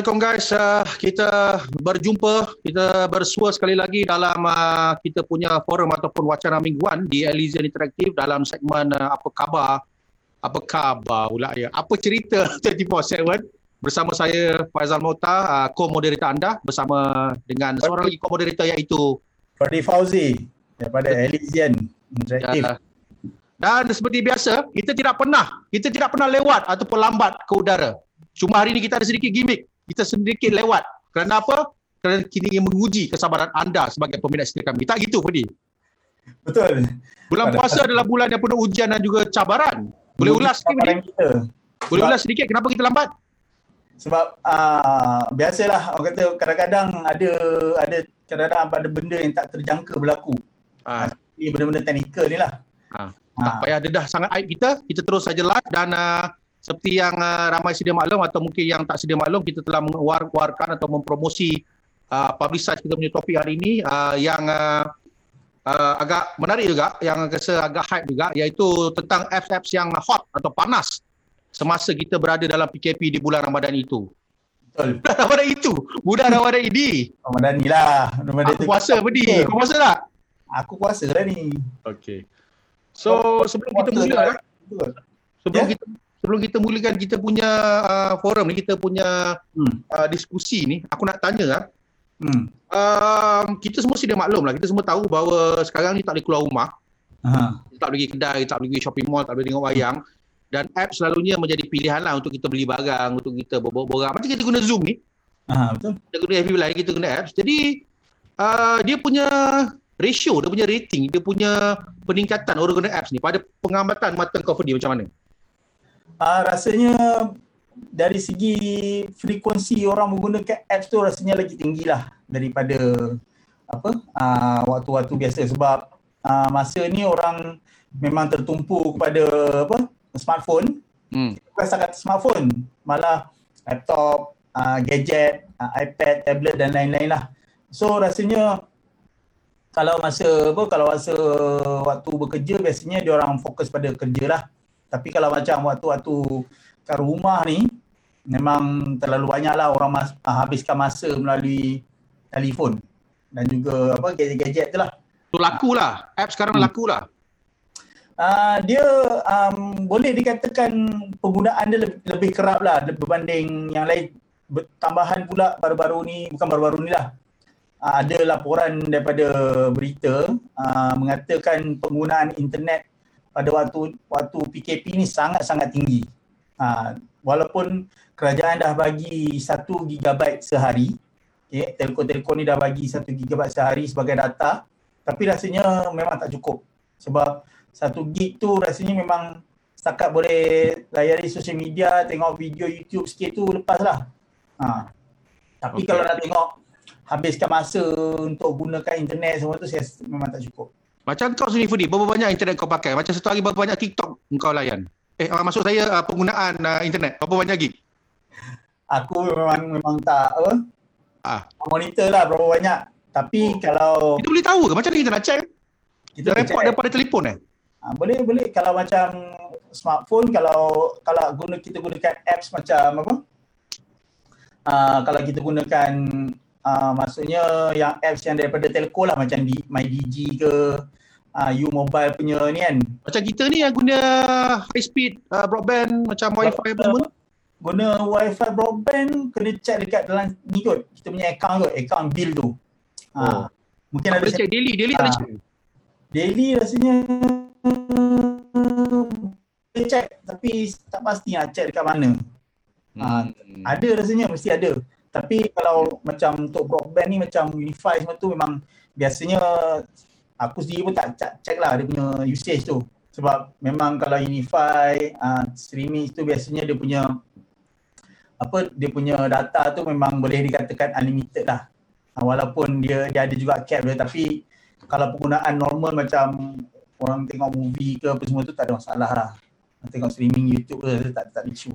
Assalamualaikum guys. Uh, kita berjumpa, kita bersua sekali lagi dalam uh, kita punya forum ataupun wacana mingguan di Elysian Interactive dalam segmen uh, apa khabar? Apa khabar pula ya? Apa cerita 24/7 bersama saya Faizal Mota, uh, co-moderator anda bersama dengan seorang lagi co-moderator iaitu Fadi Fauzi daripada Elysian Interactive. Uh, dan seperti biasa, kita tidak pernah, kita tidak pernah lewat ataupun lambat ke udara. Cuma hari ini kita ada sedikit gimmick. Kita sedikit lewat. Kerana apa? Kerana kini ingin menguji kesabaran anda sebagai peminat setia kami. Tak gitu, Fadi? Betul. Bulan puasa adalah bulan yang penuh ujian dan juga cabaran. Boleh ulas sikit, Fadi? Boleh ulas sedikit kenapa kita lambat? Sebab uh, biasalah orang kata kadang-kadang ada ada kadang-kadang ada benda yang tak terjangka berlaku. Ha. Ini benda-benda teknikal ni lah. Ha. Tak payah dedah sangat aib kita. Kita terus saja live dan uh, seperti yang uh, ramai sedia maklum atau mungkin yang tak sedia maklum kita telah mengeluarkan atau mempromosi uh, publicize kita punya topik hari ini uh, yang uh, uh, agak menarik juga yang rasa agak hype juga iaitu tentang apps-apps yang hot atau panas semasa kita berada dalam PKP di bulan Ramadan itu. Betul. Bulan Ramadan itu. Bulan Ramadan ini. Ramadan ni lah. Ramadan Aku puasa Budi. Kau puasa tak? Aku puasa lah ni. Okay. So, sebelum kita mula, sebelum yeah? kita sebelum kita mulakan kita punya uh, forum ni, kita punya hmm. uh, diskusi ni, aku nak tanya lah. Hmm. Uh, kita semua sudah maklum lah, kita semua tahu bahawa sekarang ni tak boleh keluar rumah. Uh-huh. Tak boleh pergi kedai, tak boleh pergi shopping mall, tak boleh tengok wayang. Dan app selalunya menjadi pilihan lah untuk kita beli barang, untuk kita borak-borak. Macam kita guna Zoom ni. Uh, betul. Kita guna FB Live, kita guna apps. Jadi, uh, dia punya ratio, dia punya rating, dia punya peningkatan orang guna apps ni pada pengamatan mata kau macam mana? Uh, rasanya dari segi frekuensi orang menggunakan apps tu rasanya lagi tinggi lah daripada apa uh, waktu-waktu biasa. Sebab uh, masa ni orang memang tertumpu kepada apa smartphone. Hmm. bukan setakat smartphone malah laptop uh, gadget uh, iPad tablet dan lain-lain lah. So rasanya kalau masa apa kalau masa waktu bekerja biasanya dia orang fokus pada kerja lah tapi kalau macam waktu-waktu kat rumah ni, memang terlalu banyaklah orang mas- uh, habiskan masa melalui telefon dan juga apa gadget-gadget tu lah. Tu laku lah. App sekarang hmm. laku lah. Uh, dia um, boleh dikatakan penggunaan dia lebih, lebih kerap lah berbanding yang lain. Tambahan pula baru-baru ni, bukan baru-baru ni lah. Uh, ada laporan daripada berita uh, mengatakan penggunaan internet pada waktu waktu PKP ni sangat-sangat tinggi. Ha, walaupun kerajaan dah bagi 1 GB sehari, okay, telco-telco ni dah bagi 1 GB sehari sebagai data, tapi rasanya memang tak cukup. Sebab 1 GB tu rasanya memang setakat boleh layari sosial media, tengok video YouTube sikit tu lepas lah. Ha. Tapi okay. kalau nak tengok habiskan masa untuk gunakan internet semua tu saya memang tak cukup. Macam kau sendiri Fudi, berapa banyak internet kau pakai? Macam satu hari berapa banyak TikTok kau layan? Eh, uh, maksud saya uh, penggunaan uh, internet, berapa banyak gig? Aku memang memang tak apa. Ah. Monitor lah berapa banyak. Tapi kalau Kita boleh tahu ke macam mana kita nak check? Kita report daripada telefon eh? Ah, boleh boleh kalau macam smartphone kalau kalau guna kita gunakan apps macam apa? Uh, kalau kita gunakan uh, maksudnya yang apps yang daripada telco lah macam di MyDigi ke uh, U Mobile punya ni kan. Macam kita ni yang guna high speed uh, broadband macam wifi apa semua. Guna wifi broadband kena check dekat dalam ni kot. Kita punya account kot, account bill tu. Oh. Uh, mungkin ada check daily, daily uh, tak check. Daily rasanya boleh check tapi tak pasti nak check dekat mana. Hmm. Uh, ada rasanya mesti ada. Tapi kalau macam untuk broadband ni macam Unify semua tu memang biasanya aku sendiri pun tak check, check lah dia punya usage tu. Sebab memang kalau Unify uh, streaming tu biasanya dia punya apa dia punya data tu memang boleh dikatakan unlimited lah. Uh, walaupun dia dia ada juga cap dia tapi kalau penggunaan normal macam orang tengok movie ke apa semua tu tak ada masalah lah. Tengok streaming YouTube ke tak tak ada issue.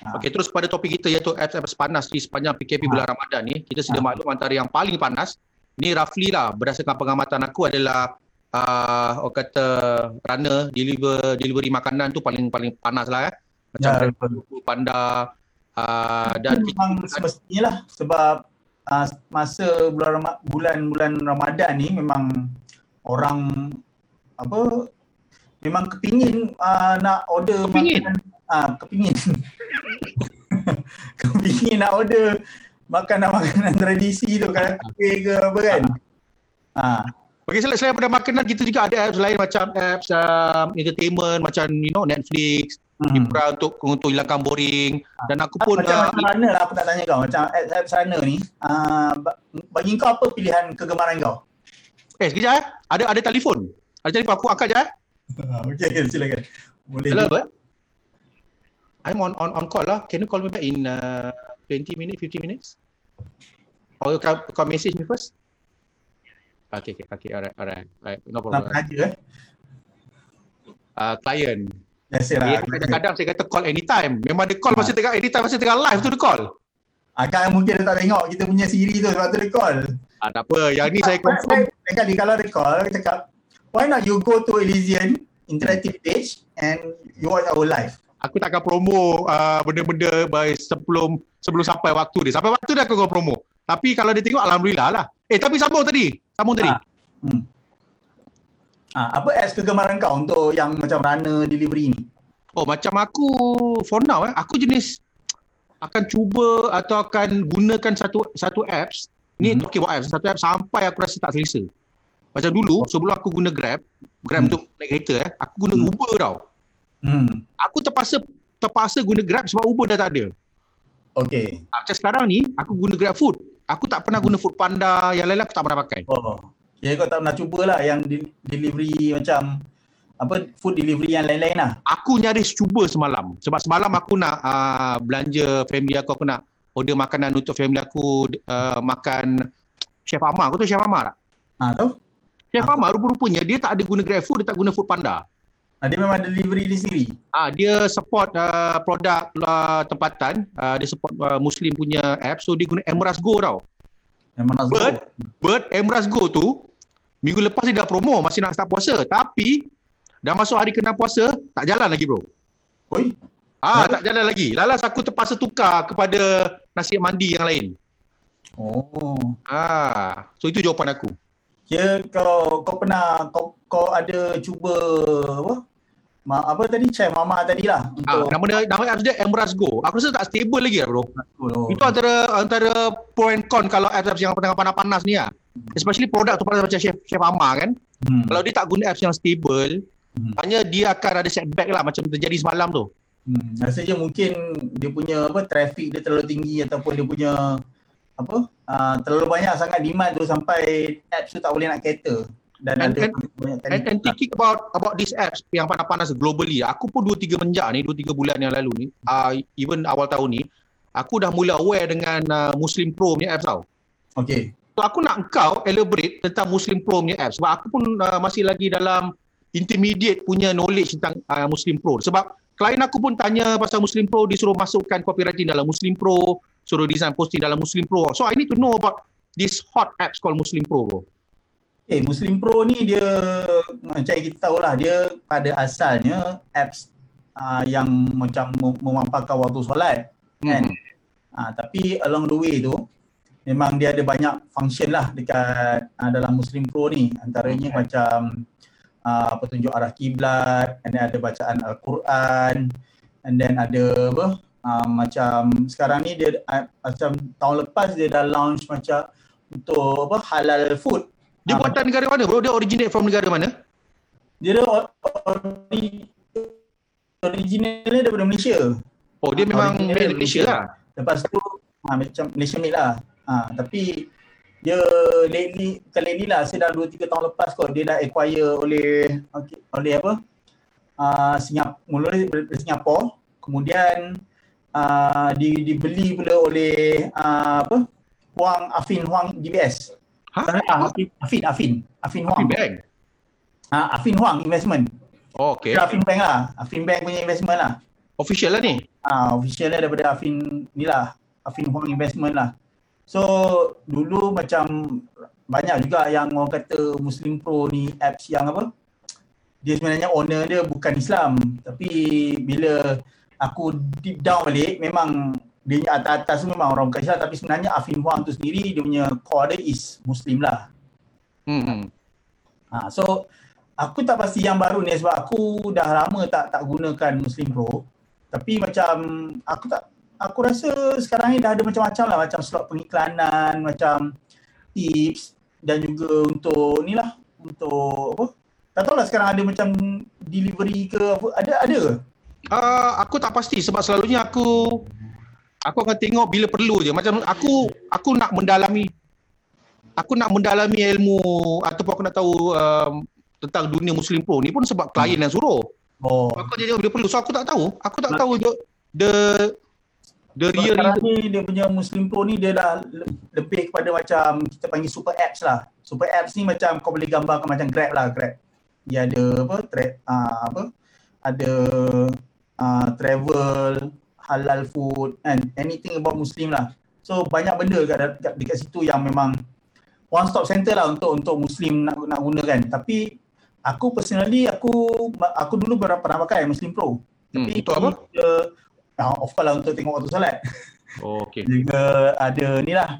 Ha. Okey, terus pada topik kita iaitu apps panas di sepanjang PKP ha. bulan Ramadan ni. Kita sudah ha. maklum antara yang paling panas. Ni roughly lah berdasarkan pengamatan aku adalah uh, orang kata runner deliver delivery makanan tu paling paling panas lah eh. Macam ya, Panda, Uh, dan memang semestinya lah sebab uh, masa bulan bulan bulan Ramadan ni memang orang apa memang kepingin uh, nak order kepingin. makanan ah uh, kepingin kepingin nak order makanan-makanan tradisi tu kan kuih ke apa kan ah Okay, selain, selain pada makanan, kita juga ada apps lain macam apps um, entertainment, macam you know Netflix, hmm. untuk untuk hilangkan boring. Dan aku pun... Macam uh, mana lah aku nak tanya kau, macam apps, apps sana ni, uh, bagi kau apa pilihan kegemaran kau? Eh, sekejap eh. Ada ada telefon. Ada telefon, aku angkat je eh. okay, okay, silakan. Boleh. Hello? I'm on on on call lah. Can you call me back in uh, 20 minutes, 15 minutes? Or you can, can message me first? Okay, okay, okay, alright, alright. alright. No problem. Nak tanya eh? Uh, client. Biasalah. Kadang-kadang saya kata call anytime. Memang dia call ha. masa tengah anytime masa tengah live tu dia call. Agak mungkin dia tak tengok kita punya Siri tu sebab tu dia call. Ah, tak apa. Yang ni saya confirm. Dekat dia kalau dia call, dia cakap, why not you go to Elysian interactive page and you watch our live. Aku takkan promo uh, benda-benda sebelum sebelum sampai waktu dia. Sampai waktu dia aku akan promo. Tapi kalau dia tengok, Alhamdulillah lah. Eh, tapi sambung tadi. Sambung tadi. Ha. Hmm. Ha, apa apps kegemaran kau untuk yang macam runner delivery ni? Oh, macam aku for now eh, aku jenis akan cuba atau akan gunakan satu satu apps. Ni hmm. okay buat apps, satu apps sampai aku rasa tak selesa. Macam dulu sebelum aku guna Grab, Grab hmm. untuk naik kereta eh, aku guna hmm. Uber tau. Hmm. Aku terpaksa terpaksa guna Grab sebab Uber dah tak ada. Okay. Macam sekarang ni aku guna Grab Food. Aku tak pernah guna food panda, yang lain-lain aku tak pernah pakai. Oh. Ya kau tak pernah cubalah yang delivery macam apa food delivery yang lain-lain lah. Aku nyaris cuba semalam. Sebab semalam aku nak uh, belanja family aku, aku nak order makanan untuk family aku uh, makan Chef Amar. Kau tahu Chef Amar tak? Ha, tahu. Chef Amar rupa-rupanya dia tak ada guna Grab Food, dia tak guna food panda. Ha, dia memang delivery di sini. Ah, dia support uh, produk uh, tempatan. Uh, dia support uh, Muslim punya app. So dia guna Emras Go tau. Emras Go. But, but Emras Go tu minggu lepas dia dah promo masih nak start puasa. Tapi dah masuk hari kena puasa tak jalan lagi bro. Oi. Ah, tak jalan lagi. Lalas aku terpaksa tukar kepada nasi mandi yang lain. Oh. Ah, so itu jawapan aku. Ya, kau kau pernah kau kau ada cuba apa? Ma, apa tadi chef mama tadi lah ah, nama dia nama apps dia Emras Go aku rasa tak stable lagi lah bro oh. itu antara antara pro and con kalau apps, apps yang tengah panas-panas ni lah especially produk tu macam chef chef mama kan hmm. kalau dia tak guna apps yang stable hmm. hanya dia akan ada setback lah macam terjadi semalam tu hmm. rasanya mungkin dia punya apa traffic dia terlalu tinggi ataupun dia punya apa? Uh, terlalu banyak sangat demand tu sampai apps tu tak boleh nak cater. Dan and, ada and, and, and thinking about about these apps yang panas-panas globally. Aku pun 2 3 menjak ni 2 3 bulan yang lalu ni uh, even awal tahun ni aku dah mula aware dengan uh, Muslim Pro punya apps tau. Okey. So aku nak kau elaborate tentang Muslim Pro punya apps. Sebab aku pun uh, masih lagi dalam intermediate punya knowledge tentang uh, Muslim Pro. Sebab klien aku pun tanya pasal Muslim Pro disuruh masukkan copywriting dalam Muslim Pro suruh design posting dalam Muslim Pro so I need to know about this hot apps called Muslim Pro bro. Eh Muslim Pro ni dia macam kita tahu lah dia pada asalnya apps uh, yang macam memamparkan waktu solat kan. Hmm. Uh, tapi along the way tu memang dia ada banyak function lah dekat uh, dalam Muslim Pro ni antaranya okay. macam uh, petunjuk arah kiblat and then ada bacaan Al-Quran and then ada apa uh, macam sekarang ni dia uh, macam tahun lepas dia dah launch macam untuk apa halal food dia ha, buatan negara mana bro? Dia originate from negara mana? Dia ori- originalnya daripada Malaysia. Oh, dia memang dari Malaysia, Malaysia lah. Lepas tu ha, macam Malaysia made lah. Ha, tapi dia lately, kali ni lah saya dah 2-3 tahun lepas kot dia dah acquire oleh okay, oleh apa uh, Singapura, mula dari Singapura kemudian uh, di, dibeli pula oleh uh, apa Huang Afin Huang DBS Ha? Afin, Afin, Afin, Afin Huang. Afin Bank? Ha, Afin Huang Investment. Oh, okay. Afin Bank lah. Afin Bank punya investment lah. Official lah ni? Ha, official lah daripada Afin ni lah. Afin Huang Investment lah. So, dulu macam banyak juga yang orang kata Muslim Pro ni apps yang apa? Dia sebenarnya owner dia bukan Islam. Tapi bila aku deep down balik, memang dia punya atas-atas memang orang bukan Islam tapi sebenarnya Afin Huang tu sendiri dia punya core dia is Muslim lah. Hmm. Ha, so aku tak pasti yang baru ni sebab aku dah lama tak tak gunakan Muslim Pro. Tapi macam aku tak aku rasa sekarang ni dah ada macam-macam lah macam slot pengiklanan, macam tips dan juga untuk ni lah untuk apa? Tak tahu lah sekarang ada macam delivery ke apa ada ada ke? Uh, aku tak pasti sebab selalunya aku aku akan tengok bila perlu je. Macam aku aku nak mendalami aku nak mendalami ilmu ataupun aku nak tahu um, tentang dunia muslim pro ni pun sebab klien yang suruh. Oh. Aku jadi bila perlu. So aku tak tahu. Aku tak tahu the the, the real ni. dia punya muslim pro ni dia dah lebih kepada macam kita panggil super apps lah. Super apps ni macam kau boleh gambarkan macam grab lah grab. Dia ada apa? Track uh, apa? Ada uh, travel halal food and anything about muslim lah. So banyak benda dekat, dekat, dekat situ yang memang one stop center lah untuk untuk muslim nak nak gunakan. Tapi aku personally aku aku dulu berapa pernah pakai muslim pro. Hmm, tapi untuk apa? dia, uh, of course lah untuk tengok waktu solat. Oh, okay. juga ada ni lah.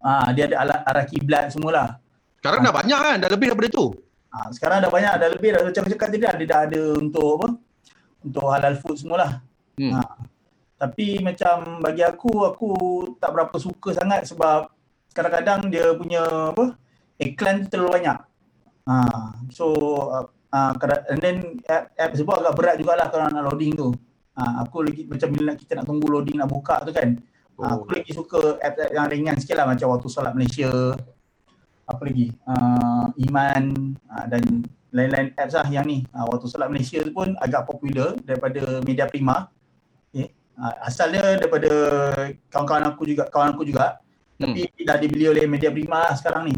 Uh, dia ada alat arah kiblat semualah. Sekarang uh, dah banyak kan? Dah lebih daripada tu? Uh, sekarang dah banyak dah lebih dah macam cakap tadi dia dah ada untuk apa untuk halal food semualah Hmm. Ha. Tapi macam bagi aku, aku tak berapa suka sangat sebab kadang-kadang dia punya apa iklan terlalu banyak. Ha. So, uh, and then app, app sebab agak berat jugalah kalau nak loading tu. Ha. Aku lagi macam bila kita nak tunggu loading nak buka tu kan. Oh. Ha. Aku lagi suka app, app yang ringan sikit lah macam waktu solat Malaysia. Apa lagi? Uh, Iman uh, dan lain-lain apps lah yang ni. Uh, waktu solat Malaysia tu pun agak popular daripada media prima. Uh, asalnya daripada kawan-kawan aku juga, kawan aku juga. Hmm. Tapi dah dibeli oleh Media Prima lah sekarang ni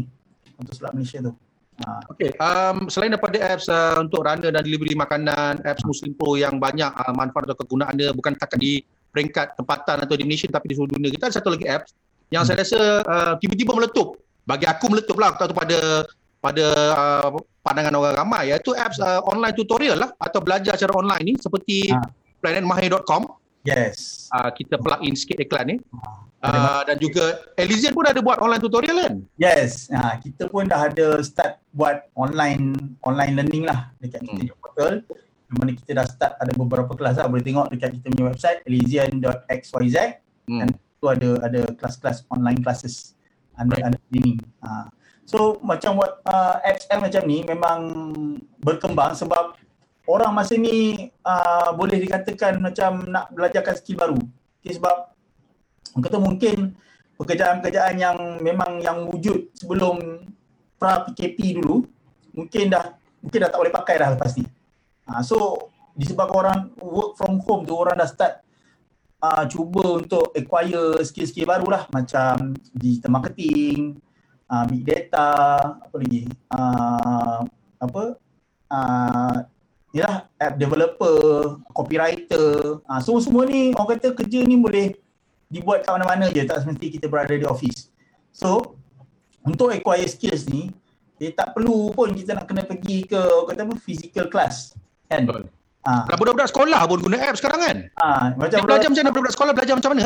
untuk selat Malaysia tu. Uh. Okay, um, selain daripada apps uh, untuk runner dan delivery makanan, apps Muslim Pro yang banyak uh, manfaat atau kegunaan dia bukan takat di peringkat tempatan atau di Malaysia tapi di seluruh dunia. Kita ada satu lagi apps yang hmm. saya rasa uh, tiba-tiba meletup. Bagi aku meletup lah, aku tahu pada pada uh, pandangan orang ramai iaitu apps uh, online tutorial lah atau belajar secara online ni seperti uh. planetmahir.com Yes. Uh, kita plug in sikit iklan ni. Uh, dan juga Elysian pun ada buat online tutorial kan? Yes. Uh, kita pun dah ada start buat online online learning lah dekat kita hmm. portal. Di mana kita dah start ada beberapa kelas lah. Boleh tengok dekat kita punya website elysian.xyz hmm. dan tu ada ada kelas-kelas online classes under right. under ini. Uh, so macam buat uh, apps macam ni memang berkembang sebab orang masa ni uh, boleh dikatakan macam nak belajarkan skill baru. Okay, sebab kata mungkin pekerjaan-pekerjaan yang memang yang wujud sebelum pra PKP dulu mungkin dah mungkin dah tak boleh pakai dah lepas ni. Uh, so disebabkan orang work from home tu orang dah start uh, cuba untuk acquire skill-skill baru lah macam digital marketing, uh, big data, apa lagi, uh, apa, uh, yalah app developer, copywriter. Ha, semua-semua ni orang kata kerja ni boleh dibuat kat mana-mana je tak semesti kita berada di office. So untuk acquire skills ni eh, tak perlu pun kita nak kena pergi ke orang kata apa physical class kan. Ha. budak-budak sekolah pun guna app sekarang kan? Ha, macam Dia belajar macam mana budak-budak sekolah belajar macam mana?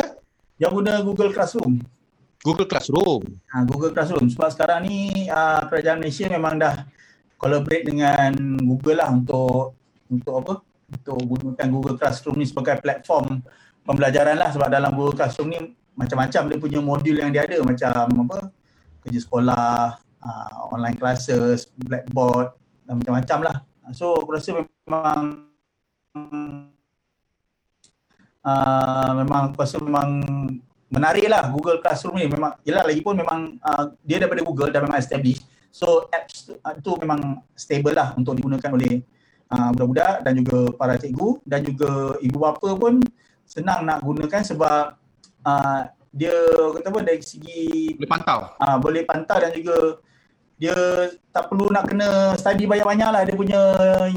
Yang guna Google Classroom. Google Classroom. Ha, Google Classroom. Sebab sekarang ni uh, kerajaan Malaysia memang dah collaborate dengan Google lah untuk untuk apa? Untuk gunakan Google Classroom ni sebagai platform pembelajaran lah sebab dalam Google Classroom ni macam-macam dia punya modul yang dia ada macam apa? Kerja sekolah, uh, online classes, blackboard dan macam-macam lah. So aku rasa memang uh, memang aku rasa memang menarik lah Google Classroom ni memang yelah lagi pun memang uh, dia daripada Google dah memang established So apps tu memang stable lah untuk digunakan oleh uh, budak-budak dan juga para cikgu dan juga ibu bapa pun senang nak gunakan sebab uh, dia kata apa dari segi boleh pantau. Uh, boleh pantau dan juga dia tak perlu nak kena study banyak-banyak lah dia punya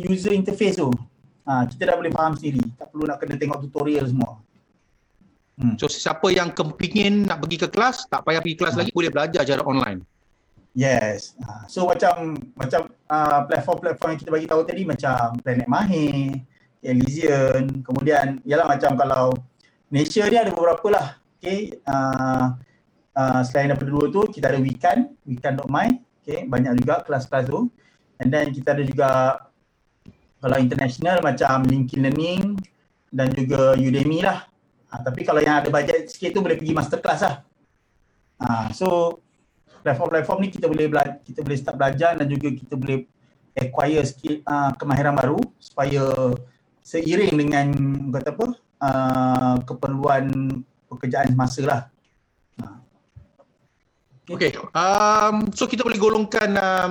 user interface tu. Uh, kita dah boleh faham sendiri. Tak perlu nak kena tengok tutorial semua. Hmm. So siapa yang kepingin nak pergi ke kelas, tak payah pergi kelas hmm. lagi, boleh belajar secara online. Yes. Uh, so macam macam uh, platform-platform yang kita bagi tahu tadi macam Planet Mahir, Elysian, kemudian ialah macam kalau Malaysia ni ada beberapa lah. Okay. Uh, uh, selain daripada dua tu, kita ada Weekend, Weekend.my. Okay. Banyak juga kelas-kelas tu. And then kita ada juga kalau international macam LinkedIn Learning dan juga Udemy lah. Uh, tapi kalau yang ada bajet sikit tu boleh pergi masterclass lah. Uh, so platform-platform ni kita boleh bela- kita boleh start belajar dan juga kita boleh acquire skill uh, kemahiran baru supaya seiring dengan kata apa uh, keperluan pekerjaan semasa lah. Okay. Um, so kita boleh golongkan um,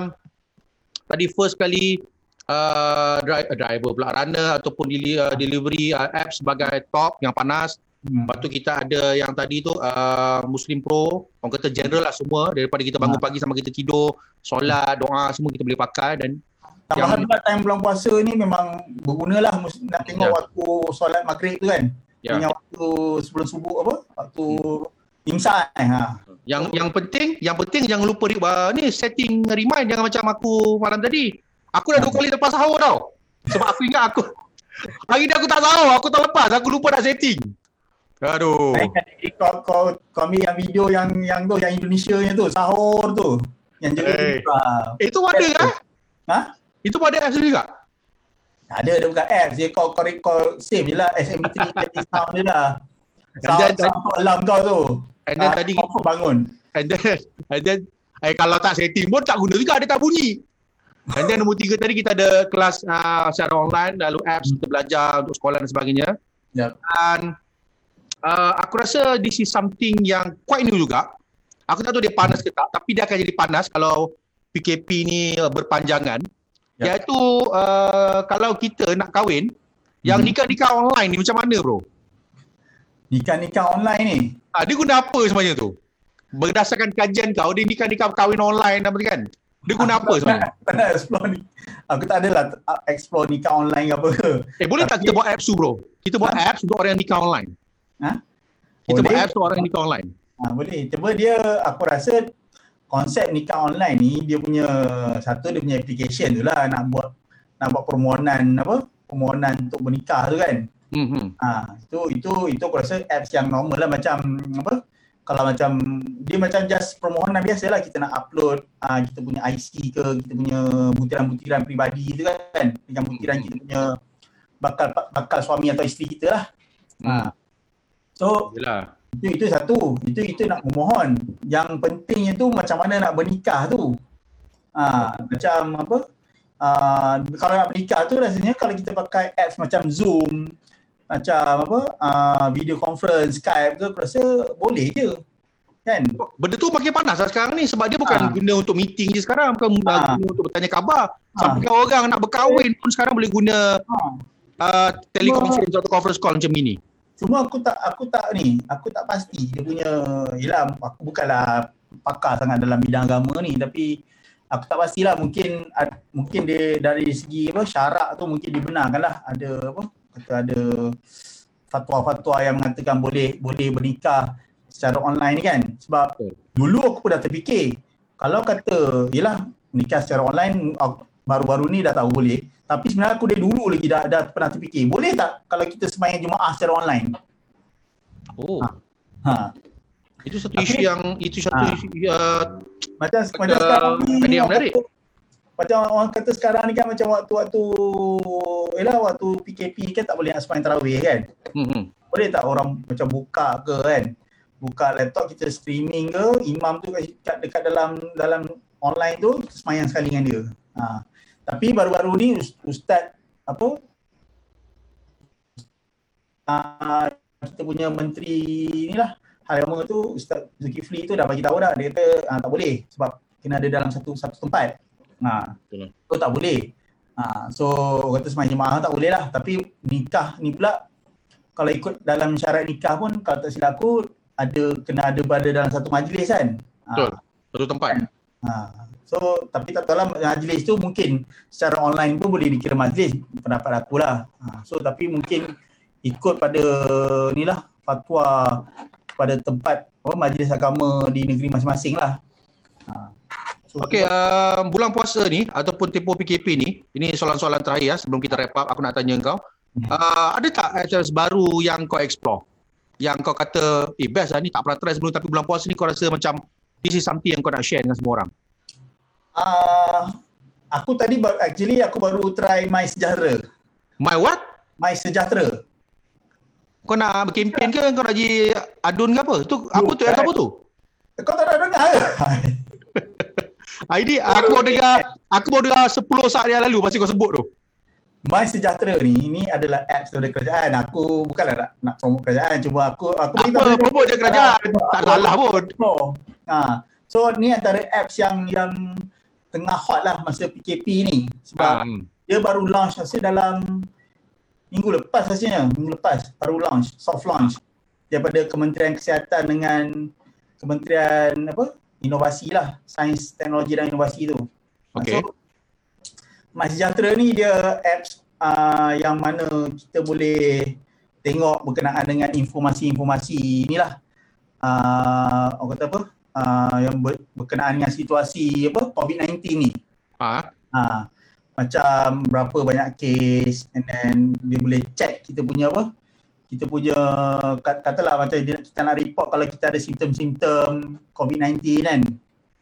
tadi first kali uh, driver pula runner ataupun uh, delivery uh, app sebagai top yang panas. Hmm. Lepas tu kita ada yang tadi tu uh, Muslim Pro, orang kata general lah semua daripada kita bangun hmm. pagi sampai kita tidur, solat, doa semua kita boleh pakai dan Tambahan pula time bulan puasa ni memang berguna lah nak tengok ya. waktu solat maghrib tu kan. Ya. Dengan waktu sebelum subuh apa? Waktu hmm. imsak eh. Ha. Yang yang penting, yang penting jangan lupa uh, ni setting remind jangan macam aku malam tadi. Aku dah dua kali lepas sahur tau. Sebab aku ingat aku hari ni aku tak sahur, aku tak lepas, aku lupa nak setting. Aduh. Kau, kau, kau ambil yang video yang yang tu, yang Indonesia yang tu, sahur tu. Yang jaga hey. Eh, itu ada kan? Ha? Itu pun ada apps juga? Ada, ada bukan apps. Dia kau, kau, kau save je lah SMB3 jadi sound je lah. Sound, sound, sound alarm kau tu. And then uh, tadi kau bangun. And then, and then eh, kalau tak setting pun tak guna juga, dia tak bunyi. And then nombor tiga tadi kita ada kelas uh, secara online, lalu apps kita belajar untuk sekolah dan sebagainya. Yep. Dan uh, aku rasa this is something yang quite new juga. Aku tak tahu dia panas ke tak, tapi dia akan jadi panas kalau PKP ni berpanjangan. Ya. Iaitu uh, kalau kita nak kahwin, hmm. yang nikah-nikah online ni macam mana bro? Nikah-nikah online ni? Ha, dia guna apa sebenarnya tu? Berdasarkan kajian kau, dia nikah-nikah kahwin online apa kan? Dia guna apa sebenarnya? Tak nak explore ni. Aku tak adalah explore nikah online apa ke. Eh boleh Tapi, tak kita buat apps tu bro? Kita buat apps untuk orang yang nikah online. Ha? Kita boleh. buat apps untuk orang nikah online. Ha, boleh. Cuba dia, aku rasa konsep nikah online ni dia punya satu dia punya application tu lah nak buat nak buat permohonan apa permohonan untuk bernikah tu kan. Hmm. Ha, itu itu itu aku rasa apps yang normal lah macam apa kalau macam dia macam just permohonan biasa lah kita nak upload uh, kita punya IC ke kita punya butiran-butiran peribadi tu kan dengan butiran kita punya bakal bakal suami atau isteri kita lah. Ha. So Yalah itu itu satu. Itu itu nak memohon. Yang pentingnya tu macam mana nak bernikah tu. Ha, macam apa? Uh, kalau nak bernikah tu rasanya kalau kita pakai apps macam zoom macam apa? Uh, video conference skype tu aku rasa boleh je. Kan? Benda tu makin panas lah sekarang ni sebab dia bukan ha. guna untuk meeting je sekarang. Bukan ha. guna untuk bertanya khabar. Ha. sampai orang nak berkahwin pun sekarang boleh guna ha. uh, teleconference atau conference call macam ini Cuma aku tak aku tak ni, aku tak pasti dia punya yalah aku bukanlah pakar sangat dalam bidang agama ni tapi aku tak pastilah mungkin mungkin dia dari segi apa syarak tu mungkin dibenarkanlah. Ada apa kata ada fatwa-fatwa yang mengatakan boleh boleh bernikah secara online ni kan. Sebab dulu aku pun dah terfikir kalau kata yalah nikah secara online baru-baru ni dah tahu boleh tapi sebenarnya aku dari dulu lagi dah, dah pernah terfikir, boleh tak kalau kita sembahyang Jumaat secara online? Oh. Ha. ha. Itu satu Tapi, isu yang itu satu ha. isu uh, macam macam sekarang ni yang menarik. Macam orang kata sekarang ni kan macam waktu-waktu yalah waktu PKP kan tak boleh nak sembahyang tarawih kan? Hmm. Boleh tak orang macam buka ke kan? Buka laptop kita streaming ke, imam tu kat dekat dalam dalam online tu sembahyang sekali dengan dia. Ha. Tapi baru-baru ni ustaz apa uh, kita punya menteri ni lah agama tu Ustaz Zulkifli tu dah bagi tahu dah dia kata uh, tak boleh sebab kena ada dalam satu satu tempat. Ha. Uh, tu tak boleh. Ha. so kata semua jemaah tak boleh lah tapi nikah ni pula kalau ikut dalam syarat nikah pun kalau tak silap aku ada kena ada pada dalam satu majlis kan. Betul. Satu tempat. Ha. So tapi tak tahu lah majlis tu mungkin secara online pun boleh dikira majlis pendapat aku lah. Ha, so tapi mungkin ikut pada ni lah fatwa pada tempat oh, majlis agama di negeri masing-masing lah. Ha. So, okay, uh, bulan puasa ni ataupun tempoh PKP ni, ini soalan-soalan terakhir ya, sebelum kita wrap up aku nak tanya kau. Uh, ada tak apps baru yang kau explore? yang kau kata eh best lah ni tak pernah try sebelum tapi bulan puasa ni kau rasa macam this is something yang kau nak share dengan semua orang? Uh, aku tadi actually aku baru try My Sejahtera. My what? My Sejahtera. Kau nak berkempen ke kau nak jadi adun ke apa? Tu apa tu apa tu? Kau tak nak dengar ke? Ini aku baru dengar aku baru dengar 10 saat yang lalu masih kau sebut tu. My Sejahtera ni ini adalah apps dari kerajaan. Aku bukanlah nak, nak promote kerajaan. Cuma aku aku apa promote je kerajaan. Tak salah pun. Ha. So ni antara apps yang yang tengah hot lah masa PKP ni. Sebab hmm. dia baru launch rasa dalam minggu lepas rasanya. Minggu lepas baru launch, soft launch daripada Kementerian Kesihatan dengan Kementerian apa? Inovasi lah. Sains, Teknologi dan Inovasi tu. Okay. So, My Sejahtera ni dia apps uh, yang mana kita boleh tengok berkenaan dengan informasi-informasi inilah. Uh, orang kata apa? Uh, yang ber, berkenaan dengan situasi apa COVID-19 ni. Ha? Uh, macam berapa banyak kes and then dia boleh check kita punya apa? Kita punya katalah macam dia, kita nak report kalau kita ada simptom-simptom COVID-19 kan.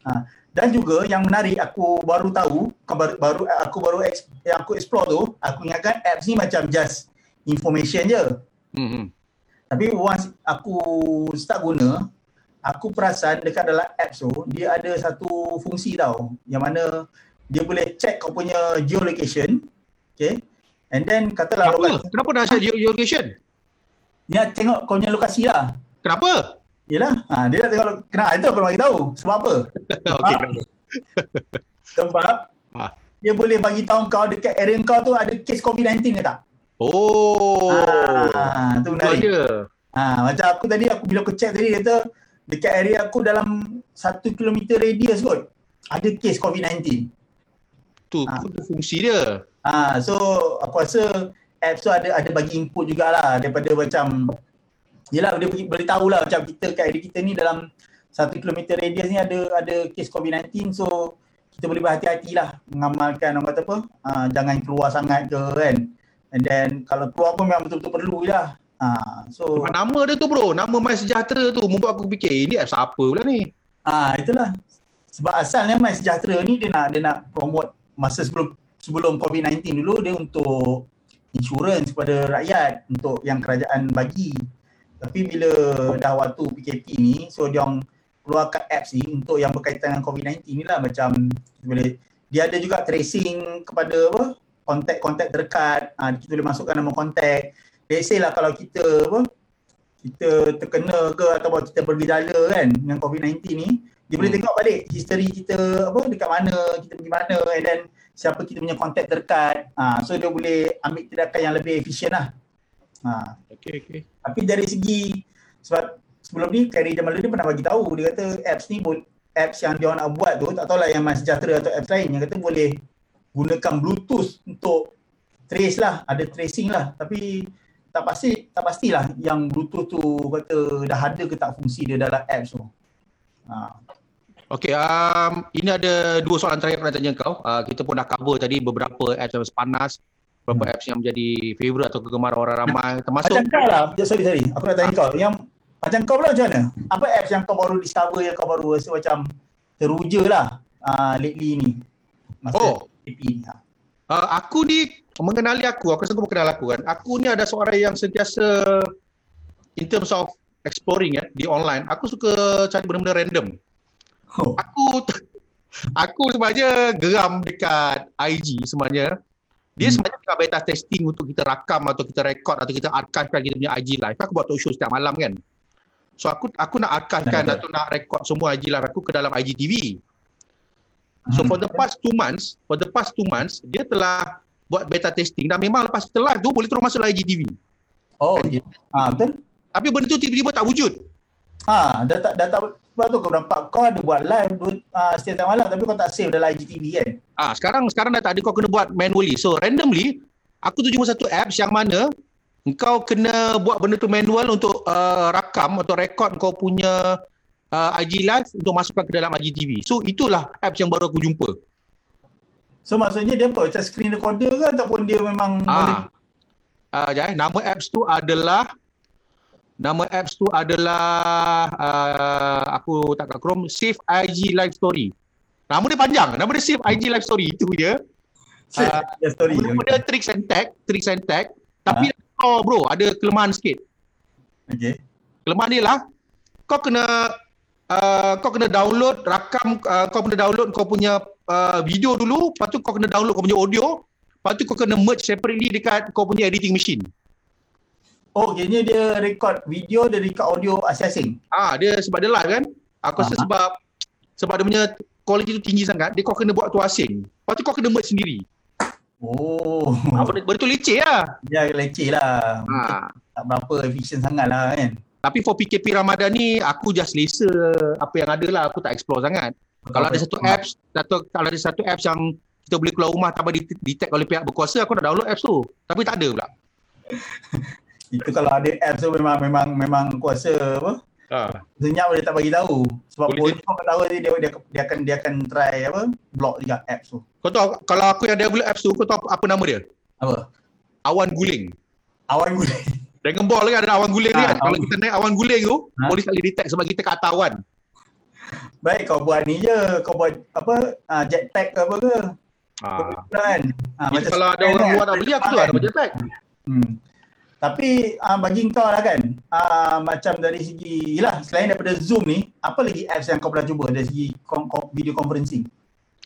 Uh, dan juga yang menarik aku baru tahu baru, baru aku baru yang aku explore tu aku ingatkan apps ni macam just information je. Mm-hmm. Tapi once aku start guna aku perasan dekat dalam apps tu dia ada satu fungsi tau yang mana dia boleh check kau punya geolocation. Okay. And then katalah Kenapa? Lokasi, Kenapa nak check geolocation? Dia tengok kau punya lokasi lah. Kenapa? Yelah, ha, dia nak tengok kenapa itu aku nak bagi tahu. Sebab apa? Okey. Sebab ha. dia boleh bagi tahu kau dekat area kau tu ada kes COVID-19 ke tak? Oh. Ha, tu menarik. Ada. Ha, macam aku tadi aku bila aku check tadi kata dekat area aku dalam 1 km radius kot ada kes COVID-19. Tu, ha. tu fungsi dia. Ha, so aku rasa apps tu ada ada bagi input jugalah daripada macam Yelah dia boleh tahu lah macam kita kat area kita ni dalam satu kilometer radius ni ada ada kes COVID-19 so kita boleh berhati-hati lah mengamalkan orang kata apa uh, jangan keluar sangat ke kan and then kalau keluar pun memang betul-betul perlu je lah uh, so nama dia tu bro nama My Sejahtera tu membuat aku fikir ini apps apa pula ni? Ah uh, itulah. Sebab asalnya My Sejahtera ni dia nak dia nak promote masa sebelum sebelum COVID-19 dulu dia untuk insurans kepada rakyat untuk yang kerajaan bagi. Tapi bila dah waktu PKP ni, so dia orang keluarkan apps ni untuk yang berkaitan dengan COVID-19 ni lah macam boleh dia ada juga tracing kepada apa kontak-kontak terdekat. Ha, kita boleh masukkan nama kontak let's say lah kalau kita apa kita terkena ke atau kita bergejala kan dengan COVID-19 ni dia hmm. boleh tengok balik history kita apa dekat mana kita pergi mana and then siapa kita punya kontak terdekat ha, so dia boleh ambil tindakan yang lebih efisien lah Ha. Okay, okay. Tapi dari segi sebab sebelum ni Kerry Jamal dia pernah bagi tahu dia kata apps ni apps yang dia nak buat tu tak tahulah yang My Sejahtera atau apps lain yang kata boleh gunakan bluetooth untuk trace lah ada tracing lah tapi tak pasti tak pastilah yang bluetooth tu kata dah ada ke tak fungsi dia dalam apps tu. Ha. Okay, um, ini ada dua soalan terakhir nak tanya kau. Uh, kita pun dah cover tadi beberapa apps yang panas beberapa hmm. apps yang menjadi favourite atau kegemaran orang ramai termasuk macam kau lah sorry sorry aku nak tanya kau yang macam kau pula macam mana apa apps yang kau baru discover yang kau baru rasa macam teruja lah uh, lately ni masa oh. ni ha. uh, aku ni mengenali aku aku kau kenal aku kan aku ni ada seorang yang sentiasa in terms of exploring ya di online aku suka cari benda-benda random oh. aku aku sebenarnya geram dekat IG sebenarnya dia hmm. sebenarnya tengah beta testing untuk kita rakam atau kita record atau kita archivekan kita punya IG live. Aku buat talk show setiap malam kan. So aku aku nak archivekan nah, atau nak record semua IG live aku ke dalam IGTV. So hmm. for the past two months, for the past two months, dia telah buat beta testing dan memang lepas kita live tu boleh terus masuk IGTV. Oh, kan? ah, betul. Tapi benda tu tiba-tiba tak wujud. Ha, dah tak dah tak sebab tu kau nampak kau ada buat live uh, setiap malam tapi kau tak save dalam IGTV kan? Ah, sekarang sekarang dah tak ada kau kena buat manually. So randomly aku tu cuma satu apps yang mana kau kena buat benda tu manual untuk uh, rakam atau record kau punya uh, IG live untuk masukkan ke dalam IGTV. So itulah apps yang baru aku jumpa. So maksudnya dia apa? Macam screen recorder ke ataupun dia memang ah. boleh? Ah, uh, jadi nama apps tu adalah Nama apps tu adalah uh, aku tak kat Chrome Save IG Live Story. Nama dia panjang. Nama dia Save IG Live Story itu dia. Uh, story. Nama dia Tricks and Tag, Tricks and Tag. Tapi ha? oh bro, ada kelemahan sikit. Okay. Kelemahan dia lah kau kena uh, kau kena download rakam uh, kau kena download kau punya uh, video dulu, lepas tu kau kena download kau punya audio, lepas tu kau kena merge separately dekat kau punya editing machine. Oh, kayaknya dia record video, dia record audio asing-asing. Ah, dia sebab dia live kan? Aku rasa sebab sebab dia punya quality tu tinggi sangat, dia kau kena buat tu asing. Lepas tu kau kena merge sendiri. Oh. Apa betul leceh lah. Ya, leceh lah. Ha. Tak berapa efisien sangat lah kan. Tapi for PKP Ramadan ni, aku just selesa apa yang ada lah. Aku tak explore sangat. Betul kalau ada satu apps, satu, kalau ada satu apps yang kita boleh keluar rumah tanpa detect oleh pihak berkuasa, aku nak download apps tu. Tapi tak ada pula. Itu kalau ada apps tu memang memang memang kuasa apa? Ha. Senyap dia tak bagi tahu. Sebab boleh kau tahu dia, dia dia dia akan dia akan try apa? Block juga apps tu. Kau tahu kalau aku yang download apps tu, kau tahu apa nama dia? Apa? Awan guling. Awan guling. Dragon Ball kan ada awan guling ha, ni kan. Kalau kita naik awan guling tu, ha? boleh sekali detect sebab kita kat atas awan. Baik kau buat ni je, kau buat apa? Uh, jetpack ke apa ke? Ah. Kan? Ha, macam kalau ada orang buat nak beli aku tu ada jetpack. Hmm. Tapi uh, bagi kau lah kan, uh, macam dari segi, yelah selain daripada Zoom ni, apa lagi apps yang kau pernah cuba dari segi video conferencing?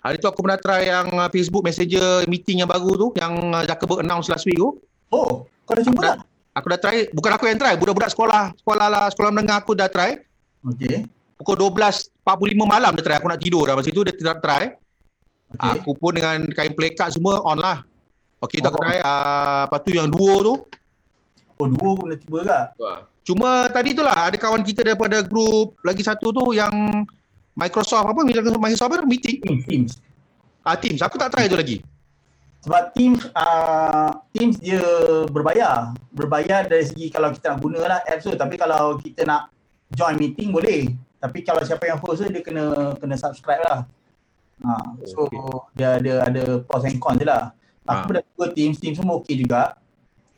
Hari tu aku pernah try yang Facebook Messenger meeting yang baru tu, yang Zuckerberg announce last week tu. Oh, kau dah cuba tak? Aku dah try, bukan aku yang try, budak-budak sekolah, sekolah lah, sekolah menengah aku dah try. Okay. Pukul 12.45 malam dia try, aku nak tidur dah masa tu dia tidak try. Okay. Aku pun dengan kain pelekat semua on lah. Okay, oh. aku try. Uh, lepas tu yang dua tu, Oh dua pun dah tiba ke? Cuma tadi tu lah ada kawan kita daripada grup lagi satu tu yang Microsoft apa Microsoft apa meeting Teams. Ah Teams aku tak try tu lagi. Sebab Teams uh, Teams dia berbayar. Berbayar dari segi kalau kita nak guna lah apps tu tapi kalau kita nak join meeting boleh. Tapi kalau siapa yang host tu dia kena kena subscribe lah. Ha, so okay. dia ada ada pros and cons je lah. Aku ha. dah cuba Teams, Teams semua okey juga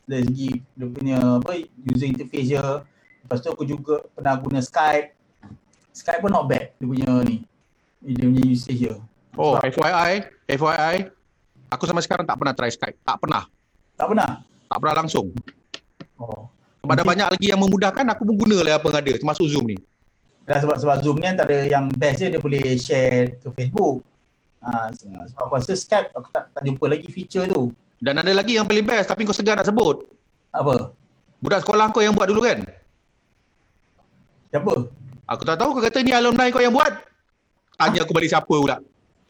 dari segi dia punya apa user interface dia. Lepas tu aku juga pernah guna Skype. Skype pun not bad dia punya ni. Dia punya usage dia. Oh, so, FYI, FYI, aku sampai sekarang tak pernah try Skype. Tak pernah. Tak pernah? Tak pernah langsung. Oh. Sebab ada banyak lagi yang memudahkan, aku pun guna lah apa yang ada, termasuk Zoom ni. Dan sebab sebab Zoom ni antara yang best dia, dia boleh share ke Facebook. Ha, sebab aku rasa Skype, aku tak, tak jumpa lagi feature tu. Dan ada lagi yang paling best tapi kau segar nak sebut. Apa? Budak sekolah kau yang buat dulu kan? Siapa? Aku tak tahu kau kata ni alumni kau yang buat. Tanya aku balik siapa pula.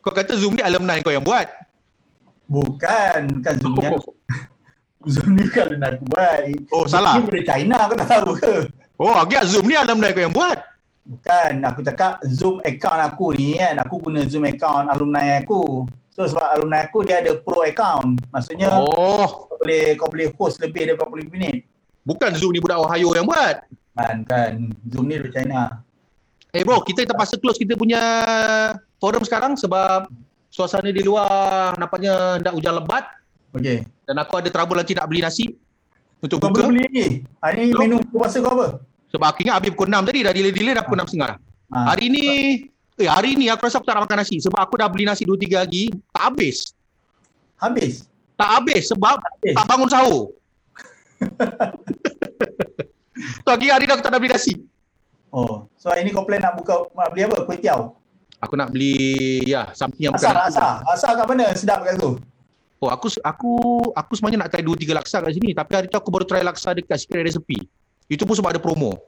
Kau kata Zoom ni alumni kau yang buat. Bukan, bukan Zoom ni. Oh. Zoom ni kan alumni aku buat. Oh, salah. Zoom dari China aku tak tahu ke. Oh, agak Zoom ni alumni kau yang buat. Bukan, aku cakap Zoom account aku ni kan. Aku guna Zoom account alumni aku. So sebab alumni aku dia ada pro account. Maksudnya oh. kau boleh kau boleh host lebih daripada 40 minit. Bukan Zoom ni budak Ohio yang buat. Kan kan. Zoom ni dari China. Eh hey bro, kita terpaksa close kita punya forum sekarang sebab suasana di luar nampaknya hendak hujan lebat. Okey. Dan aku ada trouble nanti nak beli nasi untuk kau buka. beli ni. Hari ni menu puasa kau apa? Sebab akhirnya habis pukul 6 tadi dah delay-delay dah pukul ha. 6.30. Ha. Hari ni Eh hari ni aku rasa aku tak nak makan nasi sebab aku dah beli nasi 2 3 hari tak habis. Habis. Tak habis sebab habis. tak bangun sahur. so hari hari dah aku tak nak beli nasi. Oh, so hari ni kau plan nak buka nak beli apa? Kuih tiaw. Aku nak beli ya something yang bukan asal, asal. Asal kat mana? Sedap kat tu. Oh, aku aku aku sebenarnya nak try 2 3 laksa kat sini tapi hari tu aku baru try laksa dekat Secret Recipe. Itu pun sebab ada promo.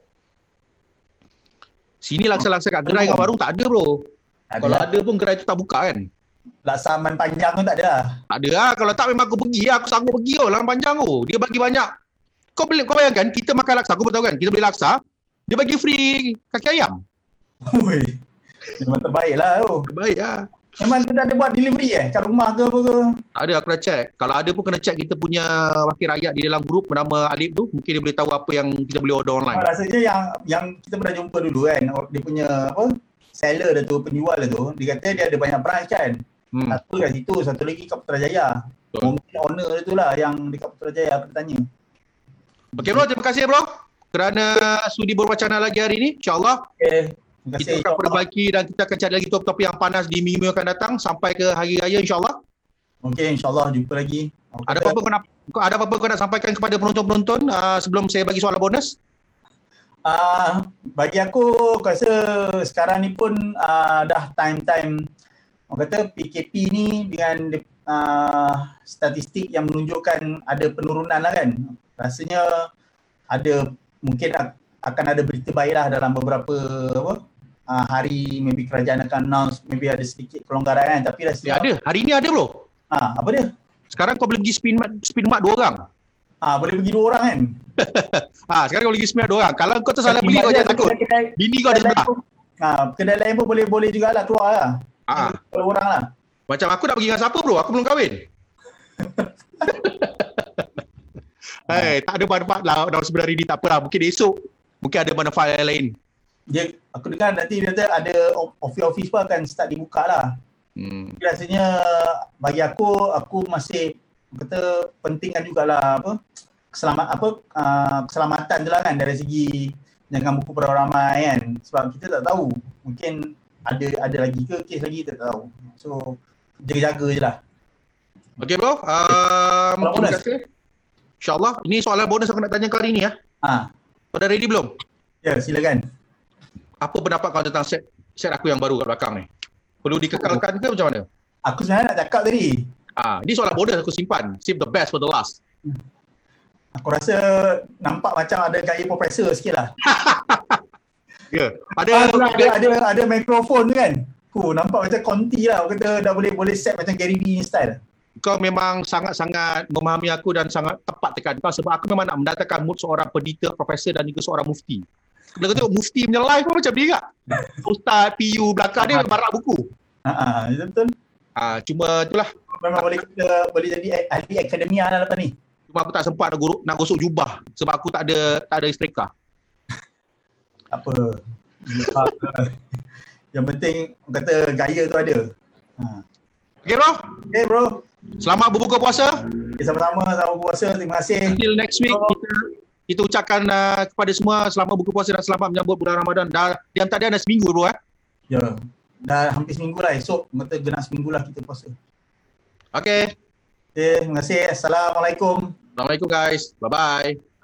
Sini laksa-laksa kat gerai yang baru tak ada bro. Ada kalau ada pun gerai tu tak buka kan. Laksa man panjang pun tak ada lah. Tak ada lah. Kalau tak memang aku pergi lah. Aku sanggup pergi oh, Lang panjang tu. Dia bagi banyak. Kau boleh kau bayangkan kita makan laksa. Aku tahu kan. Kita beli laksa. Dia bagi free kaki ayam. Oi. Memang terbaik lah tu. Terbaik lah. Memang kita ada buat delivery eh? Kat rumah ke apa ke? Ada, aku dah check. Kalau ada pun kena check kita punya wakil rakyat di dalam grup bernama Alip tu. Mungkin dia boleh tahu apa yang kita boleh order online. Oh, rasanya yang yang kita pernah jumpa dulu kan. Dia punya apa? Seller dia tu, penjual dia tu. Dia kata dia ada banyak branch kan. Hmm. Satu kat situ, satu lagi kat Putrajaya. Betul. Mungkin owner dia tu lah yang dekat Putrajaya aku tanya. Okay bro, terima kasih bro. kerana sudi berwacana lagi hari ini. InsyaAllah. Okay. Kita akan perbaiki dan kita akan cari lagi topik-topik yang panas di minggu akan datang sampai ke hari raya insyaAllah. Okey, insyaAllah jumpa lagi. Ada apa-apa kau nak ada apa-apa kau nak sampaikan kepada penonton-penonton uh, sebelum saya bagi soalan bonus? Uh, bagi aku, aku rasa sekarang ni pun uh, dah time-time orang kata PKP ni dengan uh, statistik yang menunjukkan ada penurunan lah kan. Rasanya ada mungkin akan ada berita baik lah dalam beberapa apa, uh, hari maybe kerajaan akan announce maybe ada sedikit pelonggaran kan tapi rasanya ya, ada. Hari ni ada bro. Ha, apa dia? Sekarang kau boleh pergi spin mat spin mat dua orang. Ah ha, boleh pergi dua orang kan? Ha, sekarang kau boleh pergi spin mat dua orang. Kalau kau tersalah pergi kau jangan takut. kedai, bini kau ada sebelah ha, kedai lain pun boleh boleh jugalah keluar lah. Ha. dua orang lah. Macam aku nak pergi dengan siapa bro? Aku belum kahwin. Hai, hey, tak ada manfaat lah. Dalam sebenarnya ni tak apalah. Mungkin esok mungkin ada manfaat lain. Dia, aku dengar nanti dia kata ada office-office pun akan start dibuka lah. Hmm. Rasanya bagi aku, aku masih kata pentingkan jugalah apa keselamat apa uh, keselamatan tu lah kan dari segi jangan buku ramai kan. Sebab kita tak tahu mungkin ada ada lagi ke kes lagi tak tahu. So jaga-jaga je lah. Okay bro. Um, terima kasih. InsyaAllah. Ini soalan bonus aku nak tanya kali ni ya? Ha. Kau dah ready belum? Ya silakan apa pendapat kau tentang set set aku yang baru kat belakang ni? Perlu dikekalkan ke macam mana? Aku sebenarnya nak cakap tadi. Ah, ini soalan bonus aku simpan. Save the best for the last. Aku rasa nampak macam ada gaya profesor sikit lah. ya, yeah. ada, ah, ada, ada, ada, ada mikrofon tu kan? Ku nampak macam konti lah. Aku kata dah boleh boleh set macam Gary Vee style. Kau memang sangat-sangat memahami aku dan sangat tepat tekan kau sebab aku memang nak mendatangkan mood seorang pendeta, profesor dan juga seorang mufti. Kau tengok mufti punya live pun macam dia tak? Ustaz PU belakang dia barak buku. Ha ah, betul. Ah, cuma itulah. Memang boleh kita boleh jadi ahli akademia lah lepas ni. Cuma aku tak sempat nak, gosok, nak gosok jubah sebab aku tak ada tak ada istrika. Apa? Yang penting kata gaya tu ada. Ha. Okay bro. Okay bro. Selamat berbuka puasa. Okay, sama-sama selamat berbuka puasa. Terima kasih. Until next week kita kita ucapkan uh, kepada semua selamat buka puasa dan selamat menyambut bulan Ramadan. Dah di antara ada seminggu bro eh. Ya. Dah hampir seminggu lah esok. Kata genap seminggu lah kita puasa. Okay. Okay, terima kasih. Assalamualaikum. Assalamualaikum guys. Bye-bye. Bye.